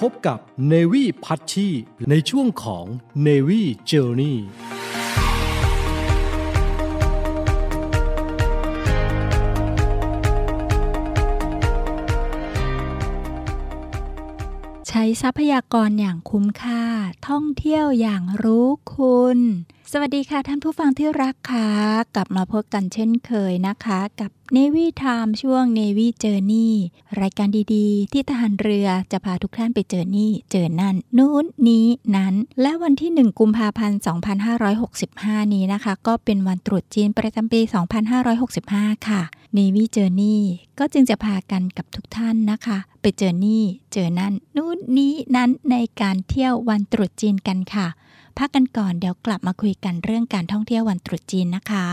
พบกับ Navy พัชชีในช่วงของ Navy Journey ใช้ทรัพยากรอย่างคุ้มค่า ท่องเที่ยวอย่างรู้คุณ สวัสดีค่ะท่านผู้ฟังที่รักค่ะ กลับมาพบกันเช่นเคยนะคะ กับ Navy Time ช่วง Navy Journey รายการดีๆ ที่ทหารเรือจะพาทุกท่านไปเจอนี่ เจอนั่น นู้นนี้นั้น และวันที่ 1 กุมภาพันธ์ 2565 นี้นะคะ ก็เป็นวันตรุษจีนประจำปี 2565 ค่ะ Navy Journey ก็จึงจะพากันกับทุกท่านนะคะ ไปเจอนี่ เจอนั่น นู้นนี้นั้นในการเที่ยววันตรุษจีนกันค่ะ พักกันก่อนเดี๋ยวกลับมาคุยกันเรื่องการท่องเที่ยววันตรุษจีนนะคะ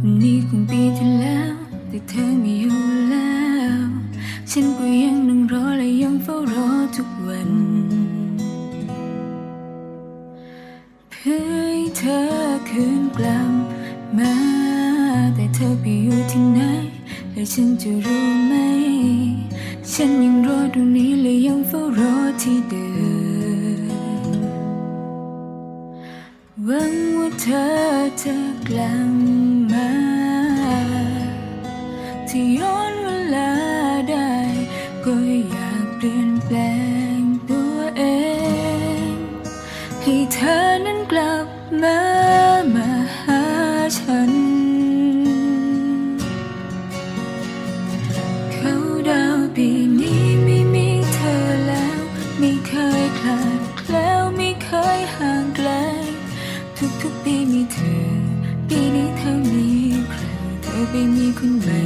วันนี้คงปีที่แล้วแต่เธอไม่อยู่แล้ว ฉันก็ยังนั่งรอและยังเฝ้ารอทุกวันเพื่อให้เธอคืนกลับมาแต่เธอไปอยู่ที่ไหนและฉันจะรู้ไหม ฉันยังรอตรงนี้และยังเฝ้ารอที่เดิมหวังว่าเธอจะกลับมาที่ย้อนเวลาได้ ก็อยากเปลี่ยนแปลงตัวเอง ให้เธอนั้นกลับมา ไป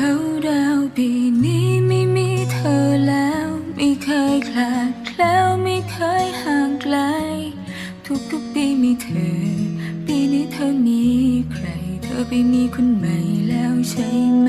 เขาดาวปีนี้ไม่มีเธอแล้ว ไม่เคยคลาดแล้วไม่เคยห่างไกล ทุกทุกปีมีเธอ ปีนี้เธอมีใคร เธอไปมีคนใหม่แล้วใช่ไหม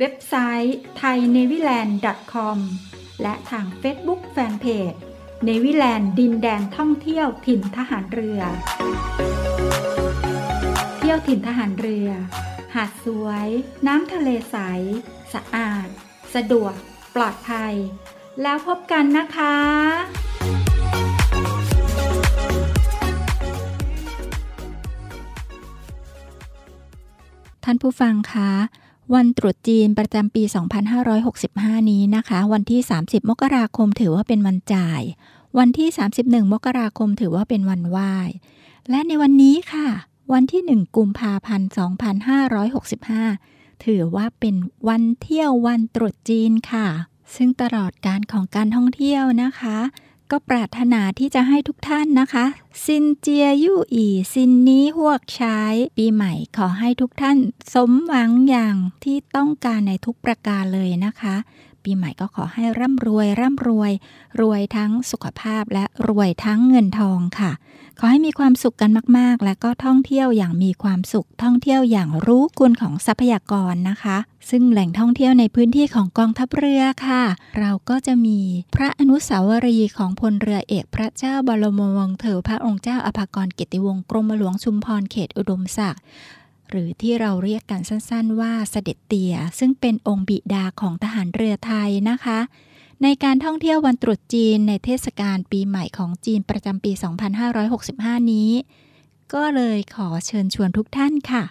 เว็บไซต์ thainewiland.com และทาง Facebook Fanpage เนวิแลนด์ดินแดนท่องเที่ยวถิ่นทหารเรือ เที่ยวถิ่นทหารเรือ หาดสวย น้ำทะเลใส สะอาด สะดวก ปลอดภัย แล้วพบกันนะคะท่านผู้ฟังคะ วันตรุษจีนประจำปี 2565 นี้นะคะ วันที่ 30 มกราคมถือว่าเป็นวันจ่าย วันที่ 31 มกราคมถือว่าเป็นวันไหว้ และในวันนี้ค่ะ วันที่ 1 กุมภาพันธ์ 2565 ถือว่าเป็นวันเที่ยววันตรุษจีนค่ะ ซึ่งตลอดการของการท่องเที่ยวนะคะ ก็ปรารถนาที่จะให้ทุกท่านนะคะ ซินเจียยู่อีซินนี้หวกใช้ปีใหม่ขอให้ทุกท่าน สมหวังอย่างที่ต้องการในทุกประการเลยนะคะ ปีใหม่ก็ขอให้ร่ำรวย ร่ำรวย รวยทั้งสุขภาพและรวยทั้งเงินทองค่ะ ขอให้มีความสุขกันมาก ๆ และก็ท่องเที่ยวอย่างมีความสุข ท่องเที่ยวอย่างรู้คุณของทรัพยากรนะคะ ซึ่งแหล่งท่องเที่ยวในพื้นที่ของกองทัพเรือค่ะ เราก็จะมีพระอนุสาวรีย์ของพลเรือเอกพระเจ้าบรมวงศ์เถอพระองค์เจ้าอภากรเกียรติวงศ์กรมหลวงชุมพรเขตอุดมศักดิ์ หรือที่เราเรียกกันสั้นๆ ว่าเสด็จเตี่ย ซึ่งเป็นองค์บิดาของทหารเรือไทยนะคะ ในการท่องเที่ยววันตรุษจีนในเทศกาลปีใหม่ของจีนประจำปี 2565 นี้ ก็เลยขอเชิญชวนทุกท่านค่ะ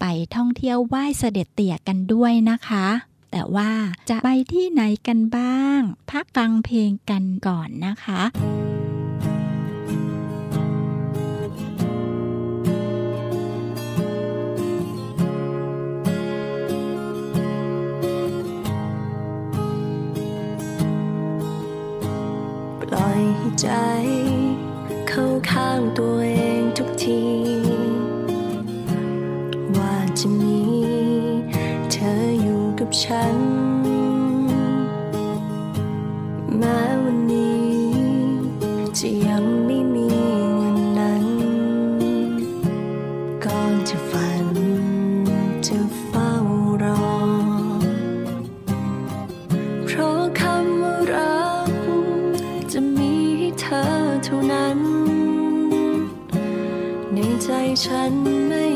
ไปท่องเที่ยวไหว้เสด็จเตี่ยกันด้วยนะคะ แต่ว่าจะไปที่ไหนกันบ้าง พักฟังเพลงกันก่อนนะคะ ปล่อยให้ใจ เข้าข้างตัวเองทุกที ว่าจะมี เธออยู่กับฉันแม้วัน เท่านั้น ในใจฉันไม่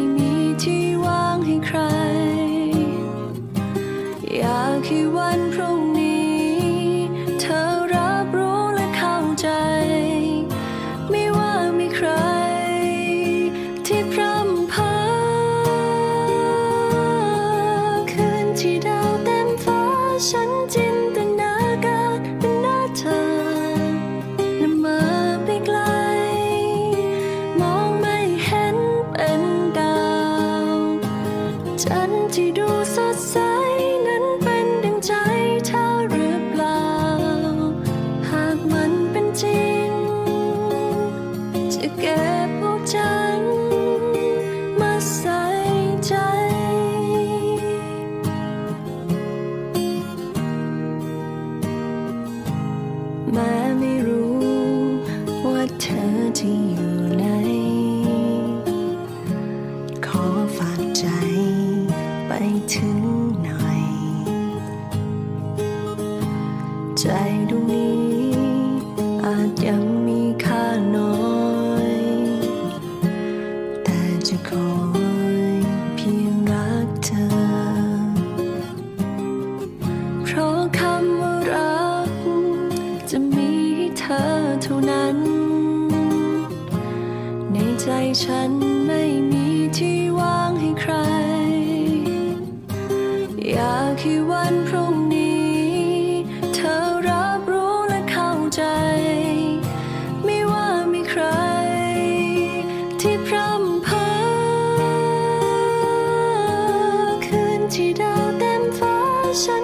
ฟ้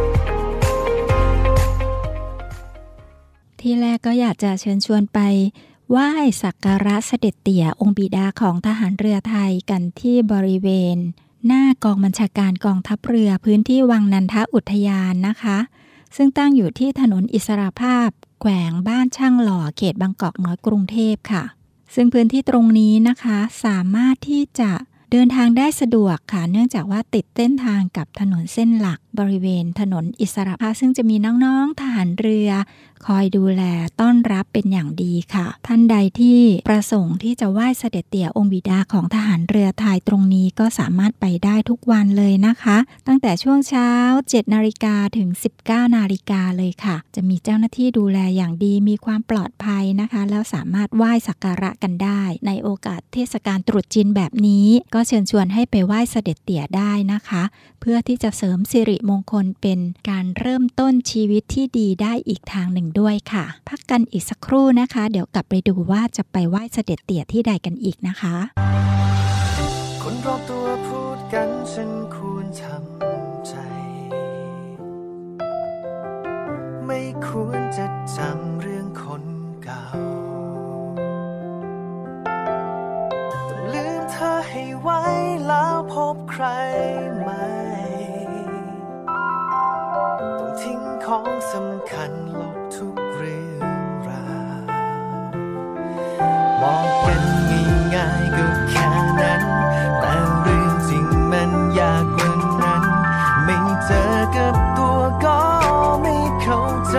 ที่แรกก็อยากจะเชิญชวนไปไหว้สักการะเสด็จเตี่ยองค์บิดาของทหารเรือไทยกันที่บริเวณ หน้ากองบัญชาการกองทัพเรือพื้นที่วังนันทอุทยานนะคะ ซึ่งตั้งอยู่ที่ถนนอิสราภาพ แขวงบ้านช่างหล่อเขตบางกอกน้อยกรุงเทพค่ะ ซึ่งพื้นที่ตรงนี้นะคะสามารถที่จะเดินทางได้สะดวกค่ะเนื่องจากว่าติดเส้นทางกับถนนเส้นหลักบริเวณถนนอิสระภาพซึ่งจะมีน้องๆทหารเรือ คอยดูแลต้อนรับเป็นอย่างดีค่ะ ท่านใดที่ประสงค์ที่จะไหว้เสด็จเตี่ยองค์บิดาของทหารเรือไทยตรงนี้ก็สามารถไปได้ทุกวันเลยนะคะ ตั้งแต่ช่วงเช้า 7 นาฬิกาถึง 19 นาฬิกาเลยค่ะ จะมีเจ้าหน้าที่ดูแลอย่างดีมีความปลอดภัยนะคะ แล้วสามารถไหว้สักการะกันได้ ในโอกาสเทศกาลตรุษจีนแบบนี้ ก็เชิญชวนให้ไปไหว้เสด็จเตี่ยได้นะคะ เพื่อที่จะเสริมสิริมงคลเป็นการเริ่มต้นชีวิตที่ดีได้อีกทางหนึ่งด้วยค่ะ พักกันอีกสักครู่นะคะ เดี๋ยวกลับไปดูว่าจะไปไหว้เสด็จเตี่ยที่ใดกันอีกนะคะ คนรอบตัวพูดกันฉันควรทำใจ ไม่ควรจะจำเรื่องคนเก่าต้องลืมเธอให้ไว้แล้วพบใครใหม่ต้องทิ้งของสำคัญ บอกกันง่ายๆก็แค่นั้น แต่เรื่องจริงมันยากกว่านั้น ไม่เจอกับตัวก็ไม่เข้าใจ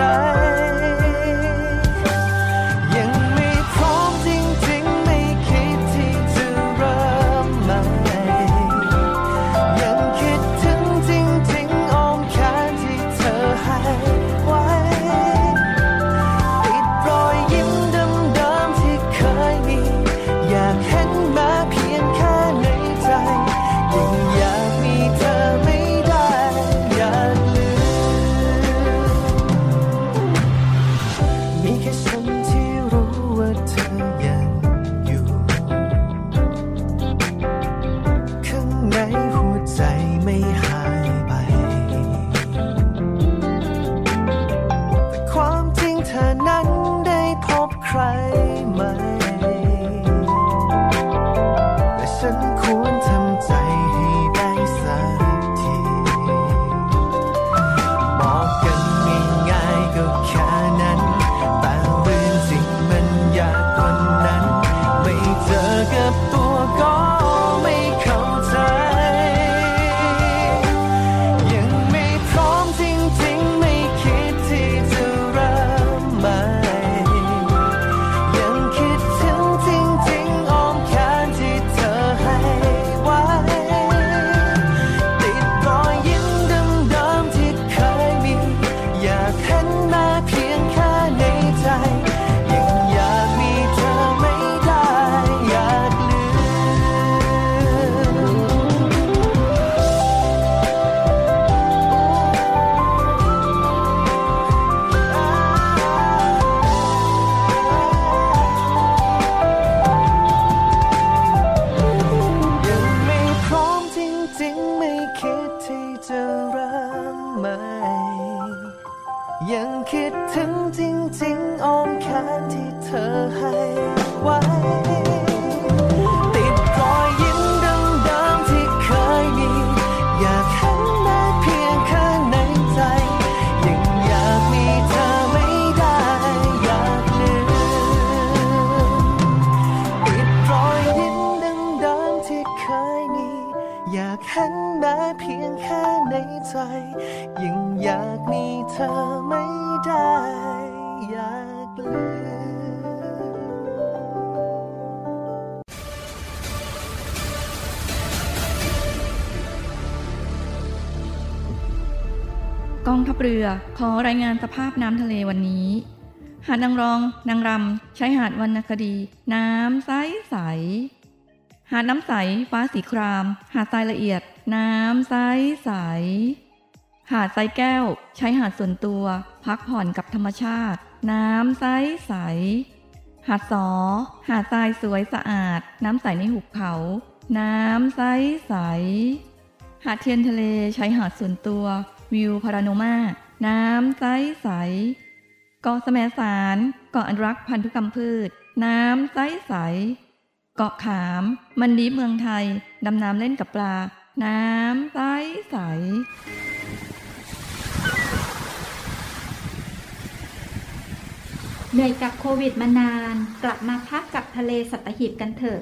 อขอรายงานสภาพน้ำทะเลวันนี้ หาดนางรอง นางรำใช้หาดวรรณคดี น้ำใสใส หาดน้ำใส ฟ้าสีคราม หาดทรายละเอียด น้ำใสใส หาดทรายแก้ว ใช้หาดส่วนตัว พักผ่อนกับธรรมชาติ น้ำใสใส หาดสอ หาดทรายสวยสะอาด น้ำใสในหุบเขา น้ำใสใส หาดเทียนทะเล ใช้หาดส่วนตัว วิวพาราโนมา น้ำใสใสเกาะแสมสารเกาะอนุรักษ์พันธุกรรมพืช น้ำใสใสเกาะขาม มันดีเมืองไทย ดำน้ำเล่นกับปลา น้ำใสใสเหนื่อยกับโควิดมานาน กลับมาพักกับทะเลสัตหีบกันเถอะ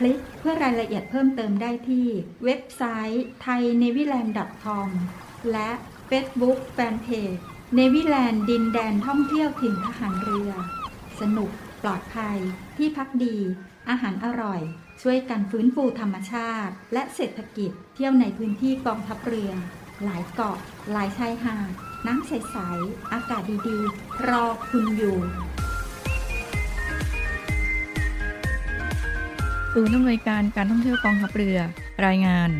คลิกเพื่อรายละเอียดเพิ่มเติมได้ที่ เว็บไซต์ thainewiland.com และ Facebook Fanpage เนวิแลนด์ดินแดนท่องเที่ยวถิ่นทหารเรือ สนุกปลอดภัย ที่พักดี อาหารอร่อย ช่วยกันฟื้นฟูธรรมชาติ และเศรษฐกิจ เที่ยวในพื้นที่กองทัพเรือ หลายเกาะ หลายชายหาด น้ำใส ๆ อากาศดี ๆ รอคุณอยู่ ศูนย์อำนวยการการท่องเที่ยวกองทัพเรือ รายงาน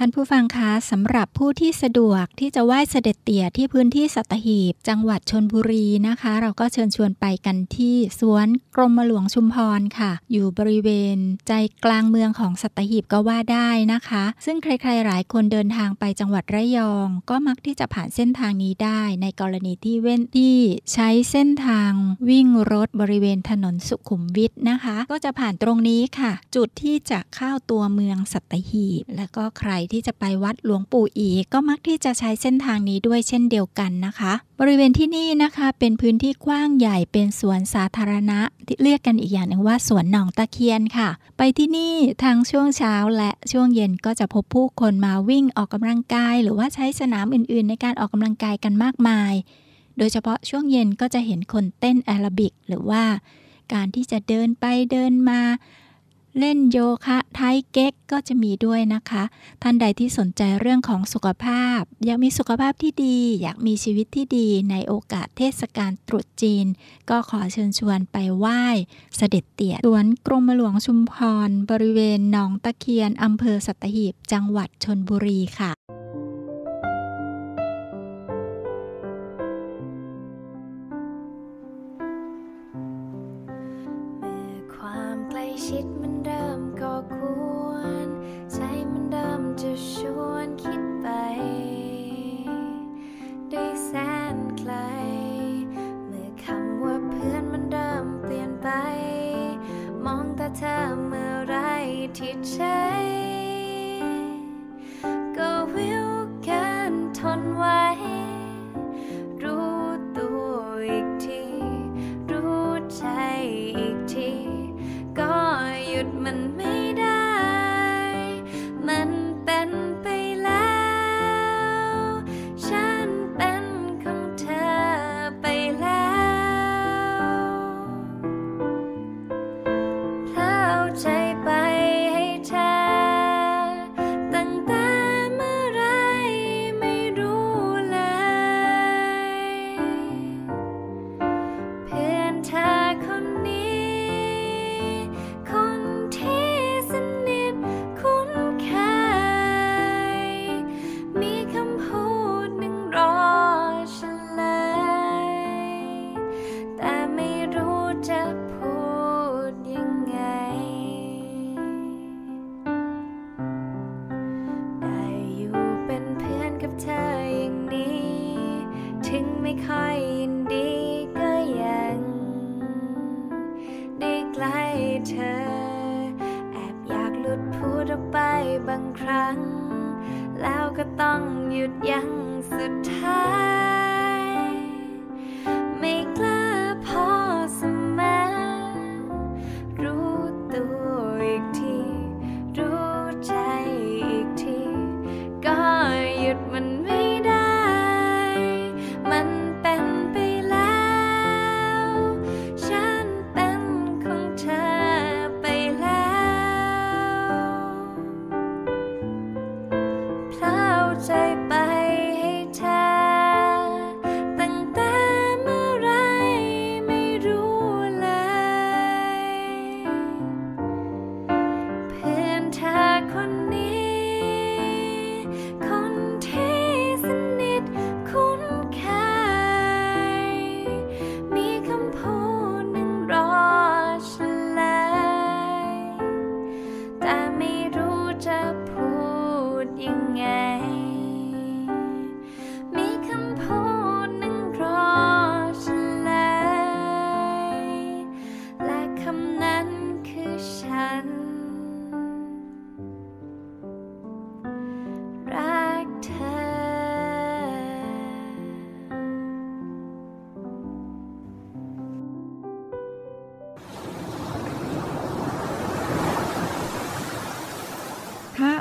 ท่านผู้ฟังคะสำหรับผู้ที่สะดวกที่จะไหว้เสด็จเตี่ยที่พื้นที่สัตหีบ จังหวัดชนบุรีนะคะ เราก็เชิญชวนไปกันที่สวนกรมหลวงชุมพรค่ะ อยู่บริเวณใจกลางเมืองของสัตหีบก็ว่าได้นะคะ ซึ่งใครๆหลายคนเดินทางไปจังหวัดระยอง ก็มักที่จะผ่านเส้นทางนี้ได้ ในกรณีที่เว้นที่ใช้เส้นทางวิ่งรถบริเวณถนนสุขุมวิทนะคะ ก็จะผ่านตรงนี้ค่ะ จุดที่จะเข้าตัวเมืองสัตหีบ แล้วก็ใครที่จะไปวัดหลวงปู่อีก็มักที่จะใช้เส้นทางนี้ด้วยเช่นเดียวกันนะคะ บริเวณที่นี่นะคะเป็นพื้นที่กว้างใหญ่เป็นสวนสาธารณะ ที่เรียกกันอีกอย่างหนึ่งว่าสวนหนองตะเคียนค่ะ ไปที่นี่ทั้งช่วงเช้าและช่วงเย็นก็จะพบผู้คนมาวิ่งออกกำลังกาย หรือว่าใช้สนามอื่นๆ ในการออกกำลังกายกันมากมาย โดยเฉพาะช่วงเย็นก็จะเห็นคนเต้นแอโรบิก หรือว่าการที่จะเดินไปเดินมา เล่นโยคะไทเก๊กก็จะมีด้วยนะคะ ท่านใดที่สนใจเรื่องของสุขภาพ อยากมีสุขภาพที่ดี อยากมีชีวิตที่ดีในโอกาสเทศกาลตรุษจีน ก็ขอเชิญชวนไปไหว้เสด็จเตี่ยสวนกรมหลวงชุมพร บริเวณหนองตะเคียนอำเภอสัตหีบ จังหวัดชนบุรีค่ะชิด ก่อกวนใจมันเริ่มจะชวนคิดไป ได้แสนไกล เมื่อคำว่าเพื่อนมันเริ่มเปลี่ยนไป มองแต่เธอเมื่อไรที่ใช่ก็วิวกันทนไว้รู้ตัวอีกที รู้ใจอีกที ก็หยุดมัน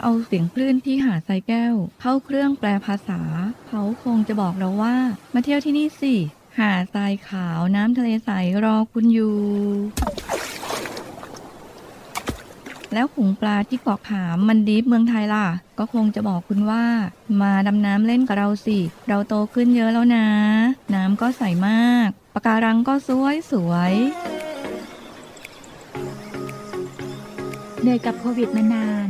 เอาเสียงคลื่นที่หาดทรายแก้ว เข้าเครื่องแปลภาษา เขาคงจะบอกเราว่า มาเที่ยวที่นี่สิ หาดทรายขาวน้ำทะเลใสรอคุณอยู่ แล้วขุงปลาที่เกาะขามมันดีฟเมืองไทยล่ะ ก็คงจะบอกคุณว่า มาดำน้ำเล่นกับเราสิ เราโตขึ้นเยอะแล้วนะ น้ำก็ใสมากปะการังก็สวยสวยเหนื่อยกับโควิดมานาน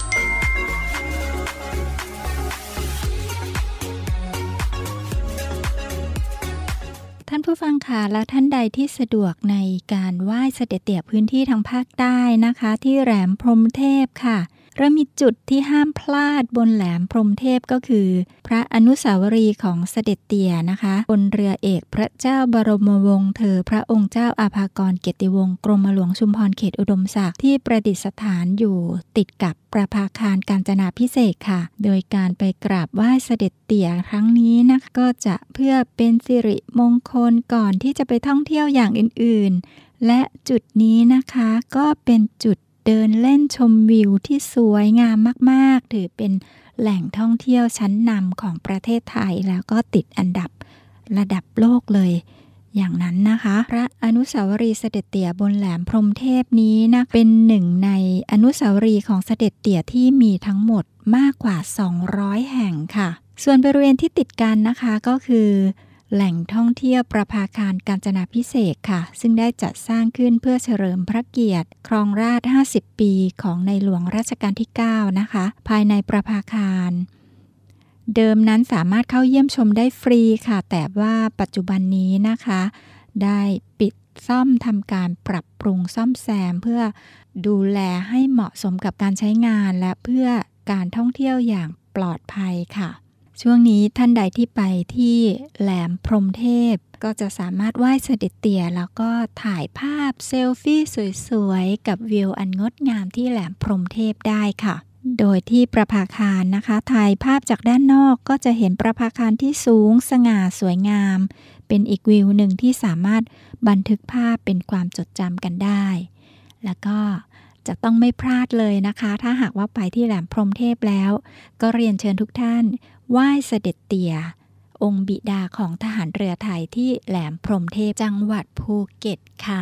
ท่านผู้ฟังค่ะและท่านใดที่สะดวกในการไหว้เสด็จเตี่ยพื้นที่ทางภาคใต้นะคะ ที่แหลมพรมเทพค่ะ เริ่มมีจุดที่ห้ามพลาดบนแหลมพรมเทพก็คือ พระอนุสาวรีย์ของเสด็จเตี่ยนะคะ บนเรือเอกพระเจ้าบรมวงศ์เธอพระองค์เจ้าอาภากรเกียรติวงศ์กรมหลวงชุมพรเขตอุดมศักดิ์ที่ประดิษฐานอยู่ติดกับประภาคารการจนาพิเศษค่ะ โดยการไปกราบไหว้เสด็จเตี่ยครั้งนี้นะคะก็จะเพื่อเป็นสิริมงคลก่อนที่จะไปท่องเที่ยวอย่างอื่น ๆ และจุดนี้นะคะก็เป็นจุด เดินเล่นชมวิวที่สวยงามมาก ๆ ถือเป็นแหล่งท่องเที่ยวชั้นนำของประเทศไทยแล้วก็ติดอันดับระดับโลกเลย อย่างนั้นนะคะ พระอนุสาวรีย์เสด็จเตี่ยบนแหลมพรมเทพนี้นะเป็นหนึ่งในอนุสาวรีย์ของเสด็จเตี่ยที่มีทั้งหมดมากกว่า 200 แห่งค่ะ ส่วนบริเวณที่ติดกันนะคะก็คือ แหล่งท่องเที่ยวประภาคารการจนาพิเศษค่ะ ซึ่งได้จัดสร้างขึ้นเพื่อเฉลิมพระเกียรติ ครองราช 50 ปีของในหลวงรัชกาลที่ 9 นะคะ ภายในประภาคารเดิมนั้นสามารถเข้าเยี่ยมชมได้ฟรีค่ะ แต่ว่าปัจจุบันนี้นะคะ ได้ปิดซ่อมทำการปรับปรุงซ่อมแซม เพื่อดูแลให้เหมาะสมกับการใช้งานและเพื่อการท่องเที่ยวอย่างปลอดภัยค่ะ ช่วงนี้ท่านใดที่ไปที่แหลมพรมเทพ ก็จะสามารถไหว้เสด็จเตี่ยแล้วก็ถ่ายภาพเซลฟี่สวยๆ กับวิวอันงดงามที่แหลมพรมเทพได้ค่ะ โดยที่ประภาคารนะคะถ่ายภาพจากด้านนอกก็จะเห็นประภาคารที่สูงสง่าสวยงาม เป็นอีกวิวหนึ่งที่สามารถบันทึกภาพเป็นความจดจำกันได้ แล้วก็จะต้องไม่พลาดเลยนะคะ ถ้าหากว่าไปที่แหลมพรมเทพแล้ว ก็เรียนเชิญทุกท่าน ไหว้เสด็จเตี่ยองค์บิดาของทหารเรือไทยที่แหลมพรมเทพจังหวัดภูเก็ตค่ะ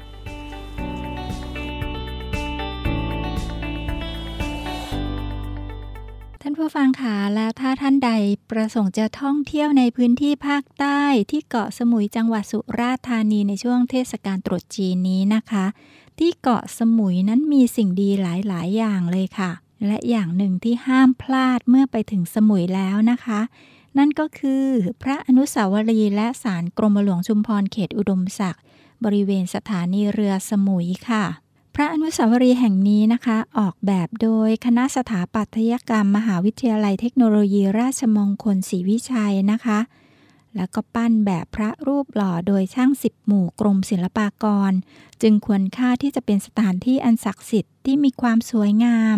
ผู้ฟังคะแล้วถ้าท่านใดประสงค์จะท่องเที่ยวในพื้นที่ภาคใต้ที่เกาะสมุยจังหวัดสุราษฎร์ธานีในช่วงเทศกาลตรุษจีนนี้นะคะ ที่เกาะสมุยนั้นมีสิ่งดีหลาย ๆ อย่างเลยค่ะ และอย่างหนึ่งที่ห้ามพลาดเมื่อไปถึงสมุยแล้วนะคะ นั่นก็คือพระอนุสาวรีย์และศาลกรมหลวงชุมพรเขตอุดมศักดิ์บริเวณสถานีเรือสมุยค่ะ พระอนุสาวรีย์แห่งนี้นะคะ ออกแบบโดยคณะสถาปัตยกรรม มหาวิทยาลัยเทคโนโลยีราชมงคลศรีวิชัยนะคะ แล้วก็ปั้นแบบพระรูปหล่อโดยช่างสิบหมู่กรมศิลปากร จึงควรค่าที่จะเป็นสถานที่อันศักดิ์สิทธิ์ที่มีความสวยงาม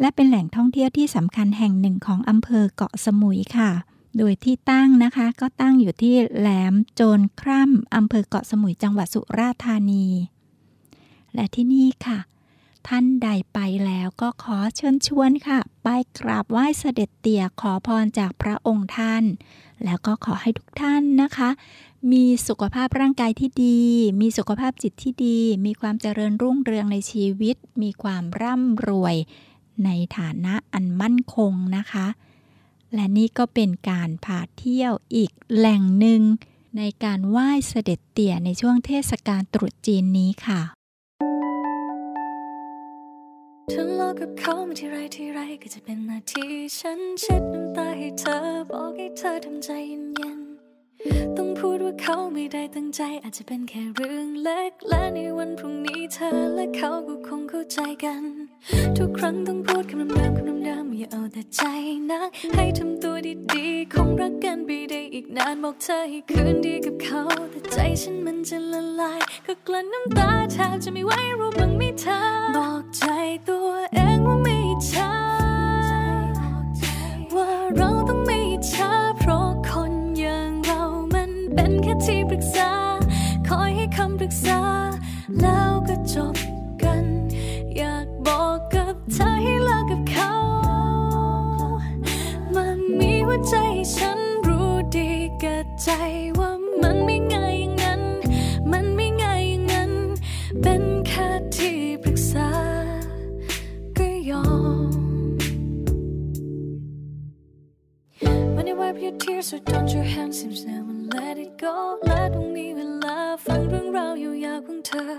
และเป็นแหล่งท่องเที่ยวที่สำคัญแห่งหนึ่งของอำเภอเกาะสมุยค่ะ โดยที่ตั้งนะคะก็ตั้งอยู่ที่แหลมโจรคร่ำอำเภอเกาะสมุยจังหวัดสุราษฎร์ธานี และที่นี่ค่ะ ท่านใดไปแล้วก็ขอเชิญชวนค่ะ ไปกราบไหว้เสด็จเตี่ยขอพรจากพระองค์ท่าน แล้วก็ขอให้ทุกท่านนะคะ มีสุขภาพร่างกายที่ดี มีสุขภาพจิตที่ดี มีความเจริญรุ่งเรืองในชีวิต มีความร่ำรวย ในฐานะอันมั่นคงนะคะ และนี่ก็เป็นการพาเที่ยวอีกแหล่งหนึ่งในการไหว้เสด็จเตี่ยในช่วงเทศกาลตรุษจีนนี้ค่ะ ทะเลาะกับเขามาที่ไรที่ไรก็จะเป็นนาทีฉันเช็ดน้ำตาให้เธอบอกให้เธอทำใจเย็น ต้องพูดว่าเขาไม่ได้ตั้งใจ อาจจะเป็นแค่เรื่องเล็ก และในวันพรุ่งนี้เธอและเขาก็คงเข้าใจกัน ทุกครั้งต้องพูดคำเดิมๆคำเดิมๆอย่าเอาแต่ใจนัก ให้ทำตัวดีๆ คงรักกันไปได้อีกนานบอกเธอให้คืนดีกับเขา แต่ใจฉันมันจะละลาย ก็กลั้นน้ำตาแทบจะไม่ไหวรู้บ้างไหมเธอบอกใจตัวเองว่าไม่ใช่ว่าร แค่ที่ปรึกษา คอยให้คำปรึกษา แล้วก็จบกัน อยากบอกกับเธอให้เลิกกับเขา มันมีหัวใจฉันรู้ดีกับใจว่ามันไม่ง่ายอย่างนั้น มันไม่ง่ายอย่างนั้น เป็นแค่ที่ปรึกษา ก็ยอม When you wipe your tears so don't your hand seems now let it go และต้องมีเวลาฟังเรื่องราวยาวๆของเธอ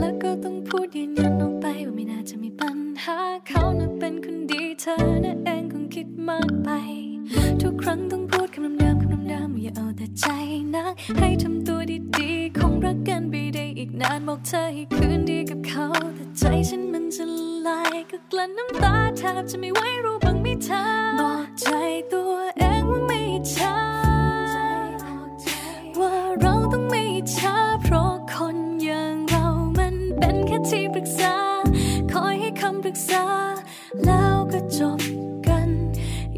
แล้วก็ต้องพูดยืนยันออกไปว่าไม่น่าจะมีปัญหาเขาน่ะเป็นคนดีเธอน่ะเองคงคิดมากไป ทุกครั้งต้องพูดคำเดิมๆคำเดิมๆอย่าเอาแต่ใจนัก ให้ทำตัวดีๆ คงรักกันไปได้อีกนานบอกเธอให้คืนดีกับเขา แต่ใจฉันมันจะละลายก็กลั้นน้ำตาแทบจะไม่ไหวรู้บ้างไหมเธอบอกใจตัวเองว่าไม่ช่ว่า ช้าเพราะคนอย่างเรามันเป็นแค่ที่ปรึกษา คอยให้คำปรึกษา แล้วก็จบกัน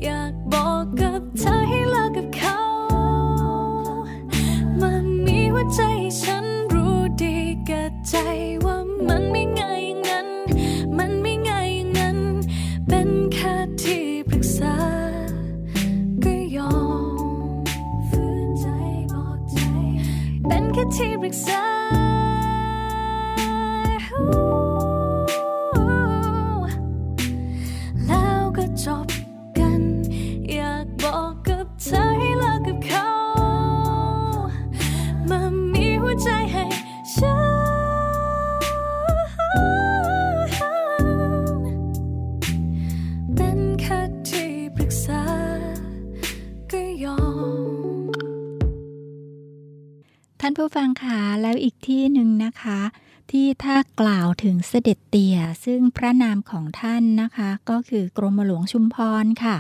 อยากบอกกับเธอให้เลิกกับเขามันมีหัวใจให้ฉันรู้ดีกับใจ เป็ ท่านผู้ฟังคะแล้วอีกที่หนึ่งนะคะ ที่ถ้ากล่าวถึงเสด็จเตี่ย ซึ่งพระนามของท่านนะคะ ก็คือกรมหลวงชุมพรค่ะ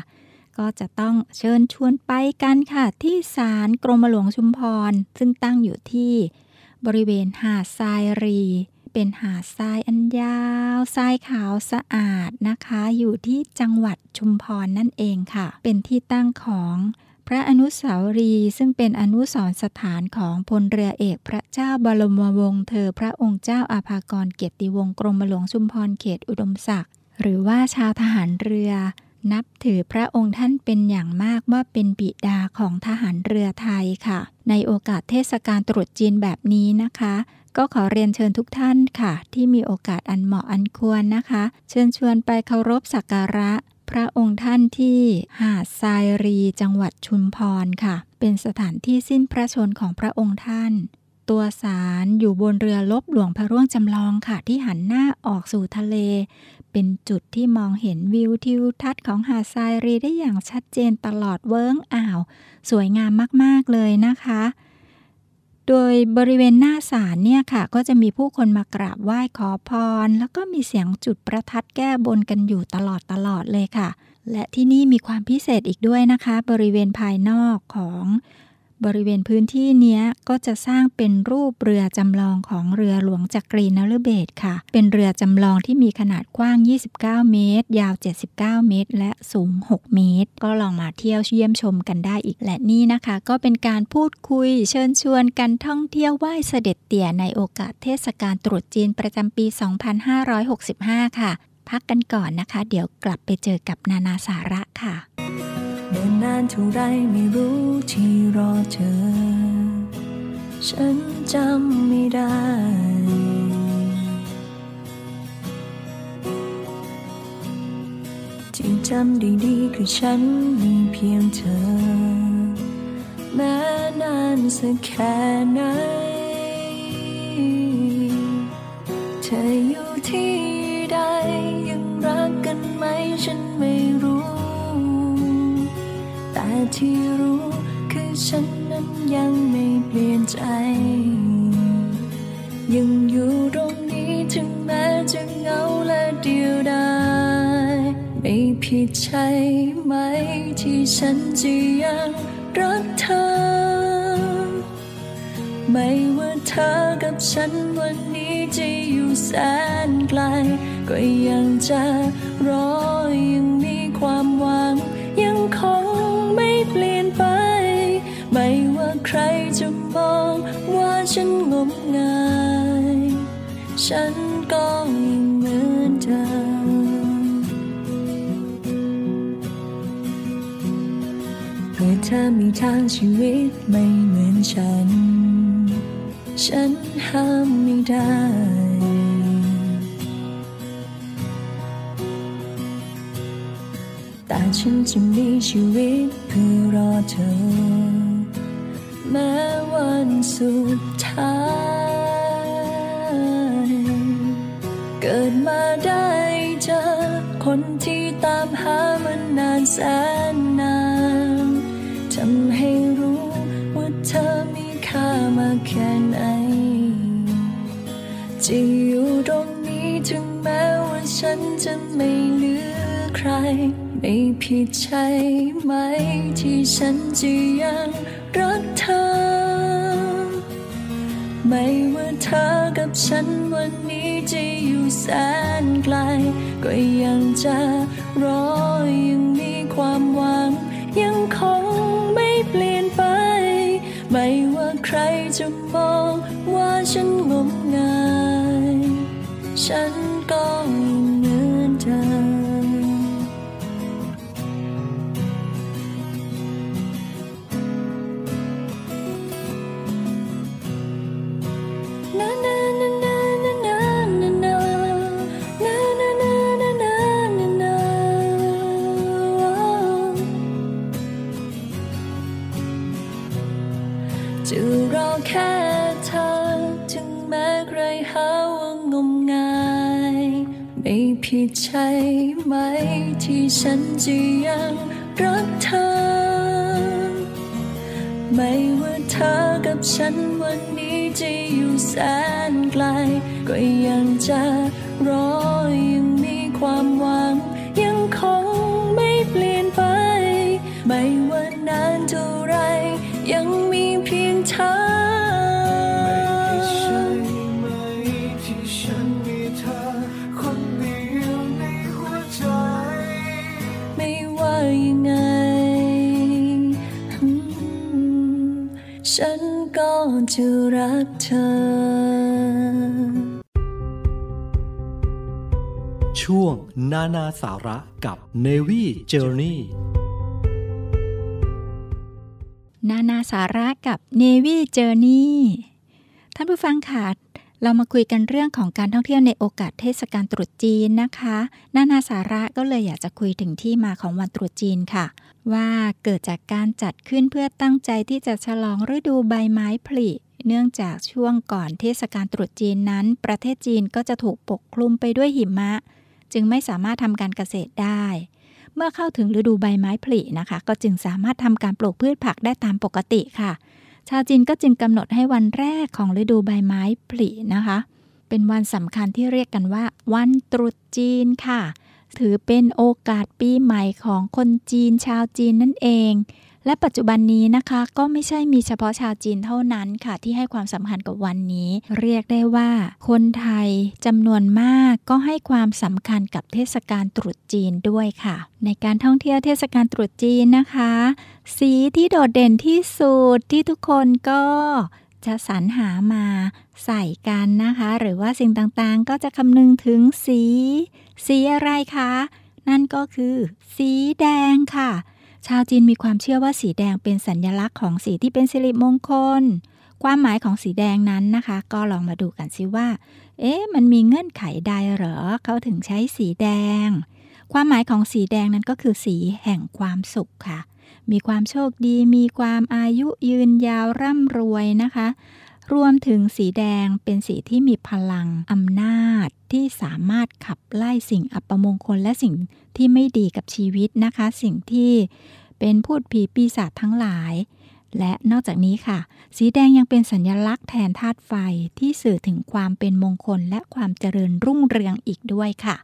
ก็จะต้องเชิญชวนไปกันค่ะ ที่ศาลกรมหลวงชุมพร ซึ่งตั้งอยู่ที่บริเวณหาดทรายรี เป็นหาดทรายอันยาวทรายขาวสะอาดนะคะ อยู่ที่จังหวัดชุมพรนั่นเองค่ะ เป็นที่ตั้งของ พระอนุสาวรีย์ซึ่งเป็นอนุสรสถานของพลเรือเอกพระเจ้าบรมวงศ์เธอพระองค์เจ้าอาภากรเกียรติวงศ์กรมหลวงชุมพรเขตอุดมศักดิ์หรือว่าชาวทหารเรือ นับถือพระองค์ท่านเป็นอย่างมากว่าเป็นบิดาของทหารเรือไทยค่ะ ในโอกาสเทศกาลตรุษจีนแบบนี้นะคะ ก็ขอเรียนเชิญทุกท่านค่ะ ที่มีโอกาสอันเหมาะอันควรนะคะ เชิญชวนไปเคารพสักการะ ระองค์ท่านที่หาดทรายรีจังหวัดชุมพรค่ะ เป็นสถานที่สิ้นพระชนของพระองค์ท่าน ตัวศาลอยู่บนเรือลบหลวงพระร่วงจำลองค่ะ ที่หันหน้าออกสู่ทะเล เป็นจุดที่มองเห็นวิวทิวทัศน์ของหาดทรายรีได้อย่างชัดเจนตลอดเวิ้งอ่าว สวยงามมากๆเลยนะคะ โดยบริเวณหน้าศาลเนี่ยค่ะ ก็จะมีผู้คนมากราบไหว้ขอพร แล้วก็มีเสียงจุดประทัดแก้บนกันอยู่ตลอดตลอดเลยค่ะ และที่นี่มีความพิเศษอีกด้วยนะคะ บริเวณภายนอกของ บริเวณพื้นที่เนี้ยก็จะสร้างเป็นรูปเรือจำลองของเรือหลวงจักรีนฤเบศค่ะ เป็นเรือจำลองที่มีขนาดกว้าง 29 เมตร ยาว 79 เมตร และสูง 6 เมตร ก็ลองมาเที่ยวเยี่ยมชมกันได้อีกและนี่นะคะ ก็เป็นการพูดคุยเชิญชวนกันท่องเที่ยวไหว้เสด็จเตี่ยในโอกาสเทศกาลตรุษจีนประจำปี 2565 ค่ะ พักกันก่อนนะคะ เดี๋ยวกลับไปเจอกับนานาสาระค่ะ เนิ่นนานเท่าไรไม่รู้ที่รอเธอ ฉันจำไม่ได้ที่จำได้ดีคือฉันมีเพียงเธอ แม้นานสักแค่ไหน เธออยู่ที่ใดยังรักกันไหมฉันไม่รู้ ที่รู้คือฉันนั้นยังไม่เปลี่ยนใจ ยังอยู่ตรงนี้ถึงแม้จะเหงาและเดียวดายไม่ผิดใช่ไหมที่ฉันจะยังรักเธอ ไม่ว่าเธอกับฉันวันนี้จะอยู่แสนไกล ก็ยังจะรอยัง ฉันงมงาย ฉันก็ยังเหมือนเดิมเพื่อเธอมีทางชีวิตไม่เหมือนฉัน ฉันห้ามไม่ได้ แต่ฉันจะมีชีวิตเพื่อรอเธอ แม้วันสุด ท้ายเกิดมาได้เจอคนที่ตามหามันนานแสนนานทำให้รู้ว่าเธอมีค่ามาแค่ไหนจะอยู่ตรงนี้ถึงแม้ว่าฉันจะไม่เหลือใคร ไม่ผิดใช่ไหมที่ฉันจะยัง ไม่ว่าเธอกับฉันวันนี้จะอยู่แสนไกล ก็ยังจะรอยังมีความหวัง ยังคงไม่เปลี่ยนไป ไม่ว่าใครจะมองว่าฉันงมงายฉัน ฉันจะยังรักเธอ ไม่ว่าเธอกับฉันวันนี้จะอยู่แสนไกล ก็ยังจะ นานาสาระกับ Navy Journey นานาสาระกับ Navy Journey ท่านผู้ฟังค่ะเรามาคุยกันเรื่องของการท่องเที่ยวในโอกาสเทศกาลตรุษจีนนะคะ นานาสาระก็เลยอยากจะคุยถึงที่มาของวันตรุษจีนค่ะ ว่าเกิดจากการจัดขึ้นเพื่อตั้งใจที่จะฉลองฤดูใบไม้ผลิเนื่องจากช่วงก่อนเทศกาลตรุษจีนนั้น ประเทศจีนก็จะถูกปกคลุมไปด้วยหิมะ จึงไม่สามารถทำการเกษตรได้ เมื่อเข้าถึงฤดูใบไม้ผลินะคะ ก็จึงสามารถทำการปลูกพืชผักได้ตามปกติค่ะ ชาวจีนก็จึงกำหนดให้วันแรกของฤดูใบไม้ผลินะคะ เป็นวันสำคัญที่เรียกกันว่า วันตรุษจีนค่ะ ถือเป็นโอกาสปีใหม่ของคนจีนชาวจีนนั่นเอง และปัจจุบันนี้นะคะก็ไม่ใช่มีเฉพาะชาวจีนเท่านั้นค่ะ ที่ให้ความสำคัญกับวันนี้ เรียกได้ว่า คนไทยจำนวนมากก็ให้ความสำคัญกับเทศกาลตรุษจีนด้วยค่ะ ในการท่องเที่ยวเทศกาลตรุษจีนนะคะ สีที่โดดเด่นที่สุดที่ทุกคนก็จะสรรหามาใส่กันนะคะ หรือว่าสิ่งต่างๆ ก็จะคำนึงถึงสี สีอะไรคะ นั่นก็คือ สีแดงค่ะ ชาวจีนมีความเชื่อว่าสีแดงเป็นสัญลักษณ์ของสีที่เป็นสิริมงคล ความหมายของสีแดงนั้นนะคะ ก็ลองมาดูกันสิว่า เอ๊ะ มันมีเงื่อนไขใดหรอ เขาถึงใช้สีแดง ความหมายของสีแดงนั้นก็คือสีแห่งความสุขค่ะ มีความโชคดี มีความอายุยืนยาวร่ำรวยนะคะ รวมถึงสีแดงเป็นสีที่มีพลังอำนาจ ที่สามารถขับไล่สิ่งอัปมงคลและสิ่งที่ไม่ดีกับชีวิตนะคะ สิ่งที่เป็นพูดผีปีศาจทั้งหลาย และนอกจากนี้ค่ะ สีแดงยังเป็นสัญลักษณ์แทนธาตุไฟที่สื่อถึงความเป็นมงคลและความเจริญรุ่งเรืองอีกด้วยค่ะ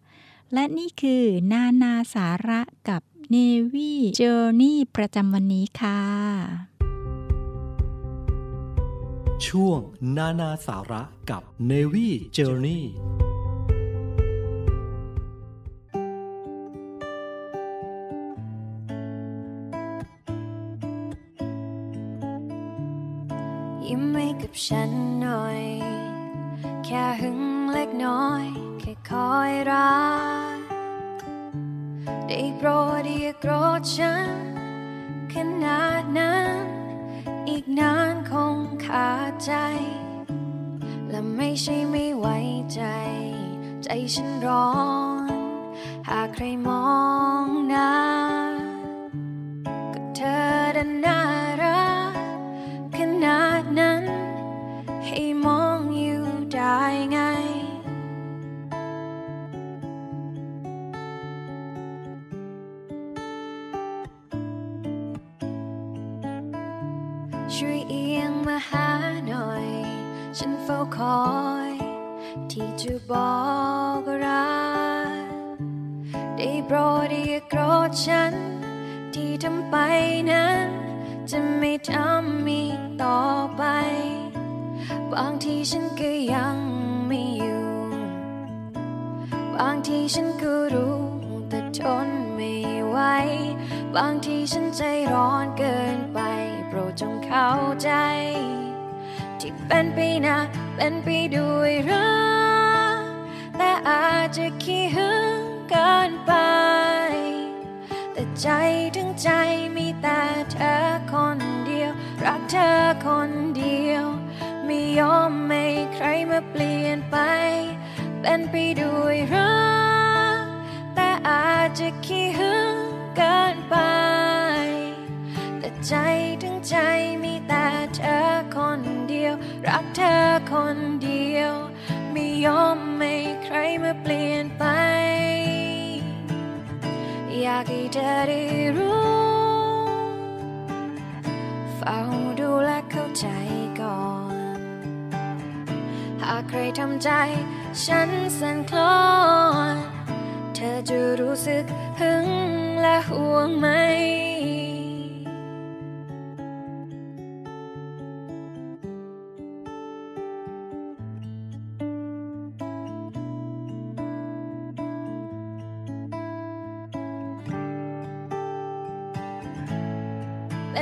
และนี่คือนานาสาระกับ Navy Journey ประจำวันนี้ค่ะ ช่วงนานาสาระกับ Navy Journey ยิ้มให้กับฉันหน่อย แค่หึงเล็กน้อย แค่คอยรัก ได้โปรดอย่าโกรธฉันขนาดนั้น อีกนานคงขาดใจ และไม่ใช่ไม่ไว้ใจ ใจฉันร้อน หากใครม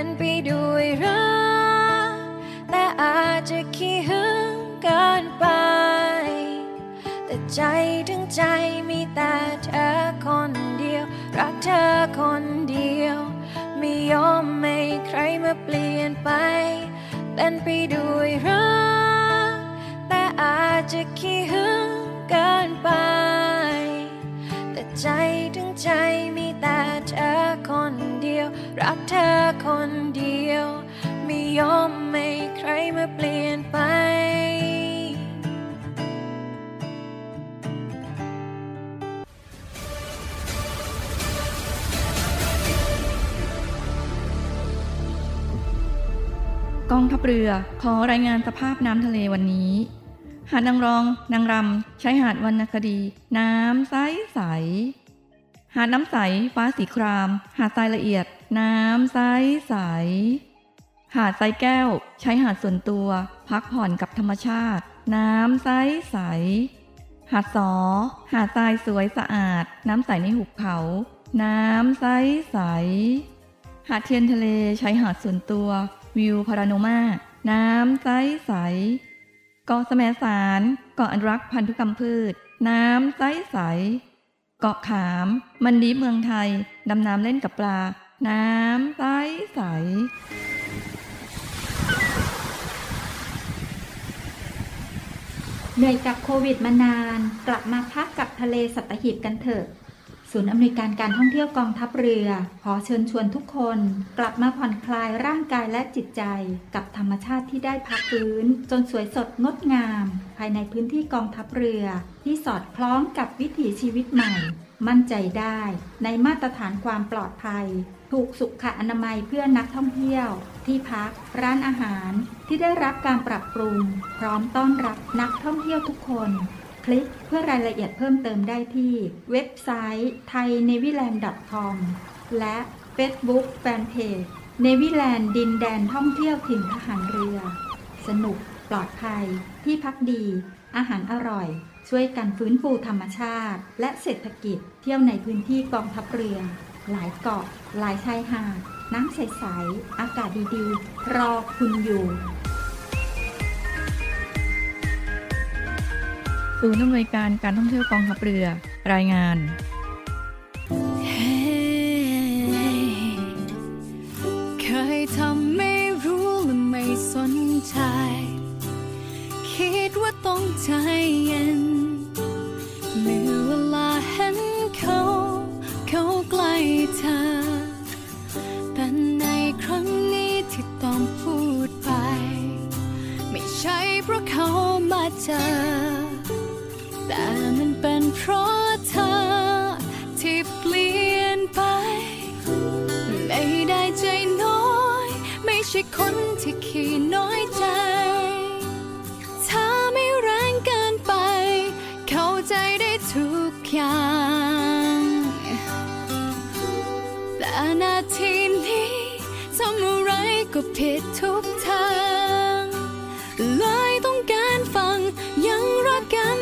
เป็นไปด้วยรักแต่อาจจะขี้หึงเกินไป แต่ใจถึงใจมีแต่เธอคนเดียว รักเธอคนเดียว ไม่ยอมให้ใครมาเปลี่ยนไป เป็นไปด้วยรักแต่อาจจะขี้หึงเกินไป แต่ใจถึงใจ รักเธอคนเดียว ไม่ยอมให้ใครมาเปลี่ยนไป กองทัพเรือขอรายงานสภาพน้ำทะเลวันนี้ หาดนางรอง นางรำใช้หาดวรรณคดี น้ำใสใสหาดน้ำใส ฟ้าสีคราม หาดทรายละเอียด น้ำใสใส หาดทรายแก้ว ใช้หาดส่วนตัว พักผ่อนกับธรรมชาติ น้ำใสใส หาดสอ หาดทรายสวยสะอาด น้ำใสในหุบเขา น้ำใสใส หาดเทียนทะเลใช้หาดส่วนตัว วิวพาราโนมา น้ำใสใสเกาะแสมสารเกาะอนุรักษ์พันธุกรรมพืช น้ำใสใสเกาะขาม มันดีเมืองไทย ดำน้ำเล่นกับปลา น้ำใสใสเหนื่อยกับโควิดมานาน กลับมาพักกับทะเลสัตหีบกันเถอะ ศูนย์อำนวยการการท่องเที่ยวกองทัพเรือ ขอเชิญชวนทุกคน กลับมาผ่อนคลายร่างกายและจิตใจกับธรรมชาติที่ได้พักฟื้น จนสวยสดงดงาม ภายในพื้นที่กองทัพเรือ ที่สอดคล้องกับวิถีชีวิตใหม่ มั่นใจได้ ในมาตรฐานความปลอดภัย ถูกสุขอนามัยเพื่อนักท่องเที่ยว ที่พัก ร้านอาหารที่ได้รับการปรับปรุง พร้อมต้อนรับนักท่องเที่ยวทุกคน คลิกเพื่อรายละเอียดเพิ่มเติมได้ที่ เว็บไซต์ t h a i n a v y l a n d c o m และ Facebook Fanpage เนวิแลนด์ดินแดนท่องเที่ยวถิ่นทหารเรือ สนุก ปลอดภัย ที่พักดี อาหารอร่อย ช่วยกันฟื้นฟูธรรมชาติ และเศรษฐกิจเที่ยวในพื้นที่กองทัพเรือ หลายเกาะ หลายชายหาด น้ำใส ๆ อากาศดีๆ รอคุณอยู่ ศูนย์อำนวยการการท่องเที่ยวกองทัพเรือ รายงาน เคยทำไม่รู้และไม่สนใจ คิดว่าต้องใจเย็นเมื่ กล้เธอ แต่ในครั้งนี้ที่ต้องพูดไป ไม่ใช่เพราะเขามาเจอ แต่มันเป็นเพราะเธอที่เปลี่ยนไป ไม่ได้ใจน้อย ไม่ใช่คนที่ขี้น้อยใจถ้าไม่แรงเกินไป เข้าใจได้ทุกอย่าง แต่นาทีนี้ทำอะไรก็ผิดทุกทางเลยต้องการฟังยังรักกัน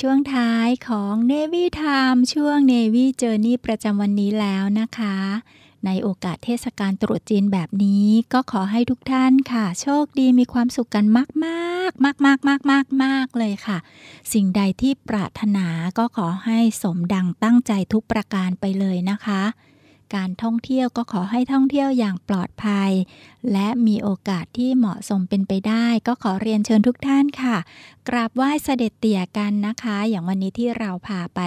ช่วงท้ายของ Navy Time ช่วง Navy Journey ประจำวันนี้แล้วนะคะ ในโอกาสเทศกาลตรุษจีนแบบนี้ก็ขอให้ทุกท่านค่ะ โชคดีมีความสุขกันมากมากมากมากมากมากมากเลยค่ะ สิ่งใดที่ปรารถนาก็ขอให้สมดังตั้งใจทุกประการไปเลยนะคะ การท่องเที่ยวก็ขอให้ท่องเที่ยวอย่างปลอดภัย และมีโอกาสที่เหมาะสมเป็นไปได้ ก็ขอเรียนเชิญทุกท่านค่ะ กราบไหว้เสด็จเตี่ยกันนะคะ อย่างวันนี้ที่เราพาไป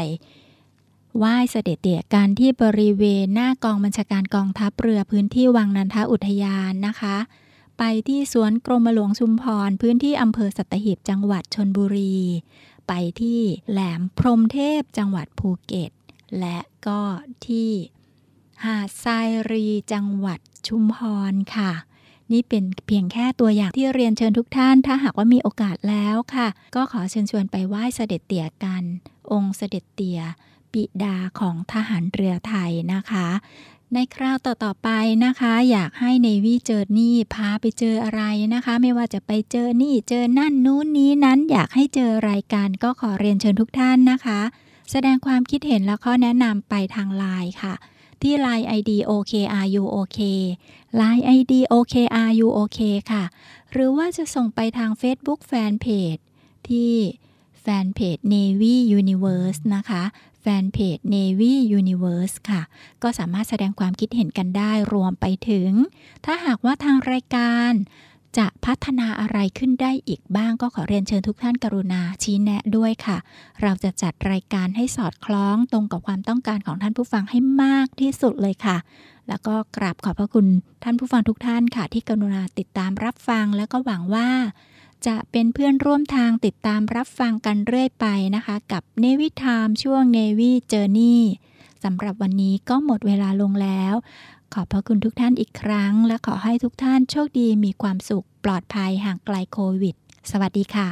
ไหว้เสด็จเตี่ยกันที่บริเวณหน้ากองบัญชาการกองทัพเรือพื้นที่วังนันทอุทยานนะคะ ไปที่สวนกรมหลวงชุมพร พื้นที่อำเภอสัตหีบจังหวัดชนบุรี ไปที่แหลมพรมเทพจังหวัดภูเก็ต และก็ที่ หาดทรายรีจังหวัดชุมพรค่ะ นี่เป็นเพียงแค่ตัวอย่างที่เรียนเชิญทุกท่าน ถ้าหากว่ามีโอกาสแล้วค่ะ ก็ขอเชิญชวนไปไหว้เสด็จเตี่ยกัน องค์เสด็จเตี่ยบิดาของทหารเรือไทยนะคะ ในคราวต่อ ๆ ไปนะคะ อยากให้ในวีเจอนี่พาไปเจออะไรนะคะ ไม่ว่าจะไปเจอนี่เจอนั่นนู้นนี้นั้นอยากให้เจอรายการก็ขอเรียนเชิญทุกท่านนะคะ แสดงความคิดเห็นแล้วก็แนะนำไปทางไลน์ค่ะ ที่ Line ID OKRUOK Line ID OKRUOK ค่ะ หรือว่าจะส่งไปทาง Facebook Fanpage ที่แฟนเพจ Navy Universe นะคะแฟนเพจ Navy Universe ค่ะ ก็สามารถแสดงความคิดเห็นกันได้รวมไปถึง ถ้าหากว่าทางรายการ จะพัฒนาอะไรขึ้นได้อีกบ้างก็ขอเรียนเชิญทุกท่านกรุณาชี้แนะด้วยค่ะ เราจะจัดรายการให้สอดคล้องตรงกับความต้องการของท่านผู้ฟังให้มากที่สุดเลยค่ะ แล้วก็กราบขอบพระคุณท่านผู้ฟังทุกท่านค่ะ ที่กรุณาติดตามรับฟังแล้วก็หวังว่า จะเป็นเพื่อนร่วมทางติดตามรับฟังกันเรื่อยไปนะคะ กับ Navy Time ช่วง Navy Journey สำหรับวันนี้ก็หมดเวลาลงแล้ว ขอบพระคุณทุกท่านอีกครั้ง และขอให้ทุกท่านโชคดีมีความสุขปลอดภัยห่างไกลโควิด สวัสดีค่ะ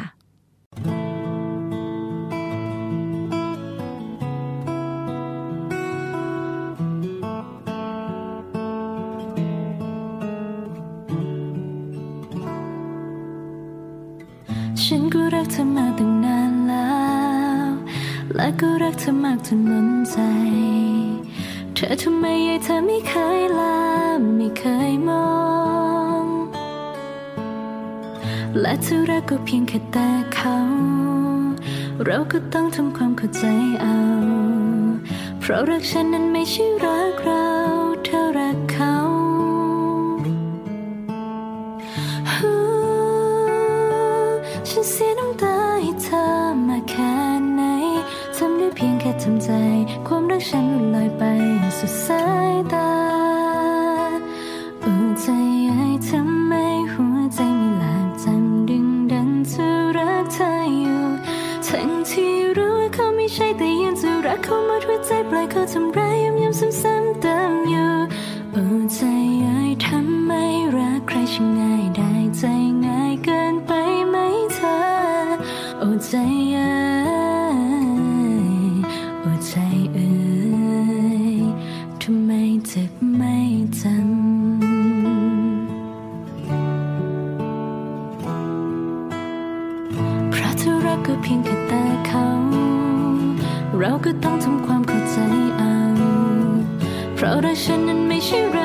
ฉันก็รักเธอมาตั้งนานแล้ว และก็รักเธอมากจนล้นใจ เธอทำไมยายเธอไม่เคยลาไม่เคยมอง และเธอรักก็เพียงแค่แต่เขา เราก็ต้องทำความเข้าใจเอา เพราะรักฉันนั้นไม่ใช่รักเรา เธอรักเขา ทำใจ ความรักฉันลอยไปสุดสายตาโอ้ใจไอ้ทำไมหัวใจไม่หลาบจำดึงดันจะรักเธออยู่ ทั้งที่รู้ว่าเขาไม่ใช่แต่ยังจะรักเขามดหัวใจปล่อยเขาทำร้ายย้ำๆซ้ำๆเติมอยู่โอ้ใจไอ้ทำไมรักใครช่างง่ายได้ใจง่ายเกินไปไหมเธอโอ้ใจ ก็ต้องทำความเข้าใจเอาเพราะรักฉันนั้นไม่ใช่รักเรา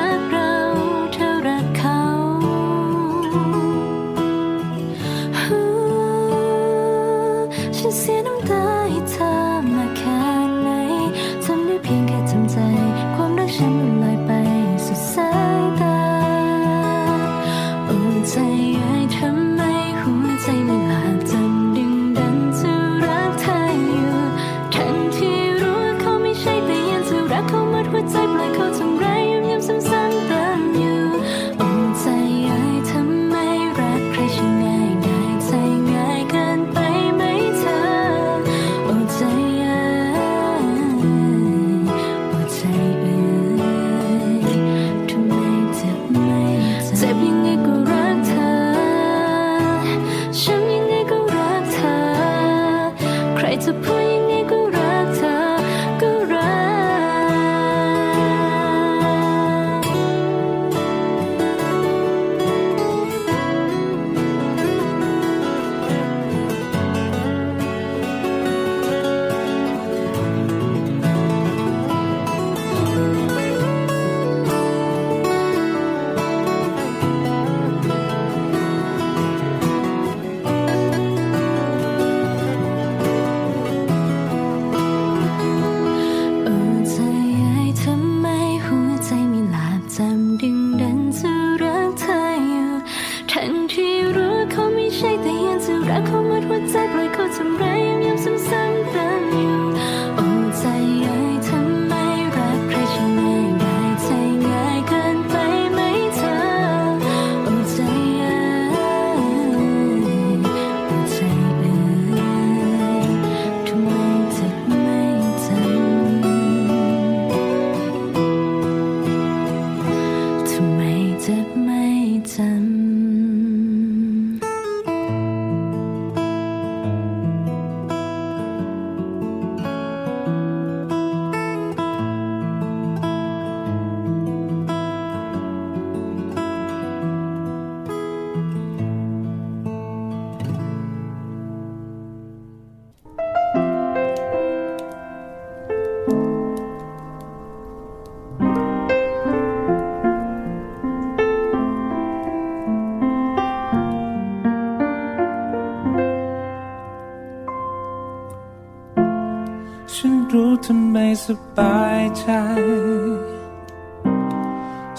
ใจ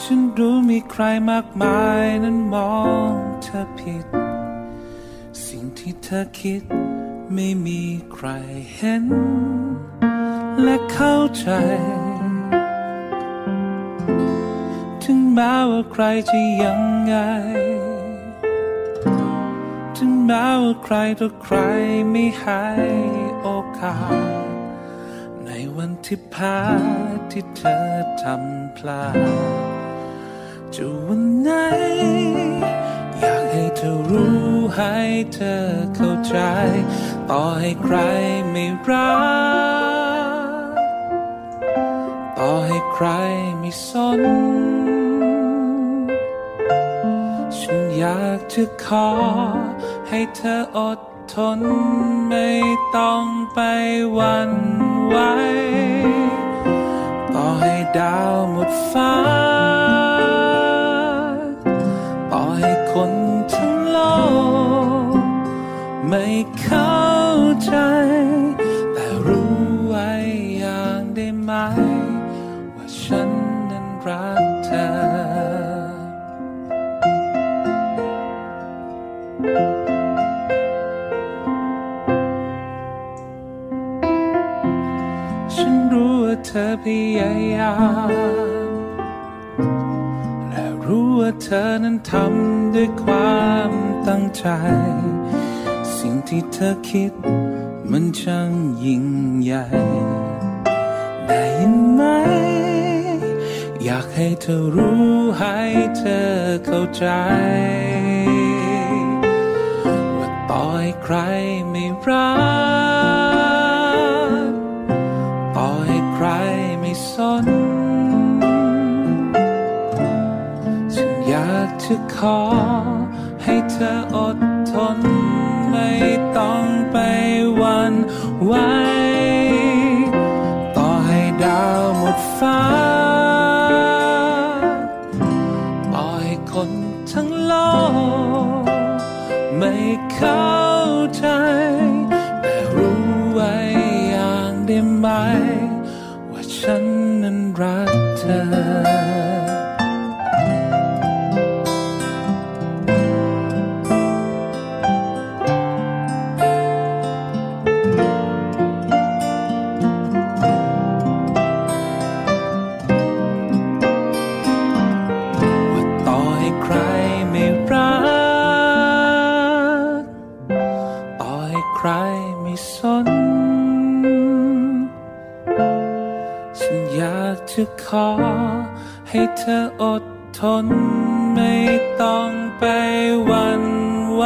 ฉันรู้มีใครมากมายนั้นมองเธอผิด สิ่งที่เธอคิดไม่มีใครเห็น และเข้าใจ ถึงแม้ว่าใครจะยังไง ถึงแม้ว่าใครต่อใครไม่ให้โอกาส ที่พาที่เธอทำพลาดจะวันไหน อยากให้เธอรู้ให้เธอเข้าใจ ต่อให้ใครไม่รัก ต่อให้ใครไม่สน ฉันอยากจะขอ ให้เธออดทนไม่ต้องไปวัน ไหวต่อให้ดาวหมดฟ้า ต่อให้คนทั้งโลก ไม่เข้าใจ อพยายามและรู้ว่าเธอนั้นทำด้วยความตั้งใจ สิ่งที่เธอคิดมันช่างยิ่งใหญ่ ได้ยินไหม อยากให้เธอรู้ให้เธอเข้าใจว่าต่อให้ใครไม่รัก จะขอ ให้เธออดทน ไม่ต้องไปหวันไหวต่อให้ดาวหมดฟ้า ต่อให้คนทั้งโลก ไม่เข้าใจ แต่รู้ไว้อย่างได้ไหม ว่าฉันนั้นรักเธอ อให้เธออดทนไม่ต้องไปหวันไหว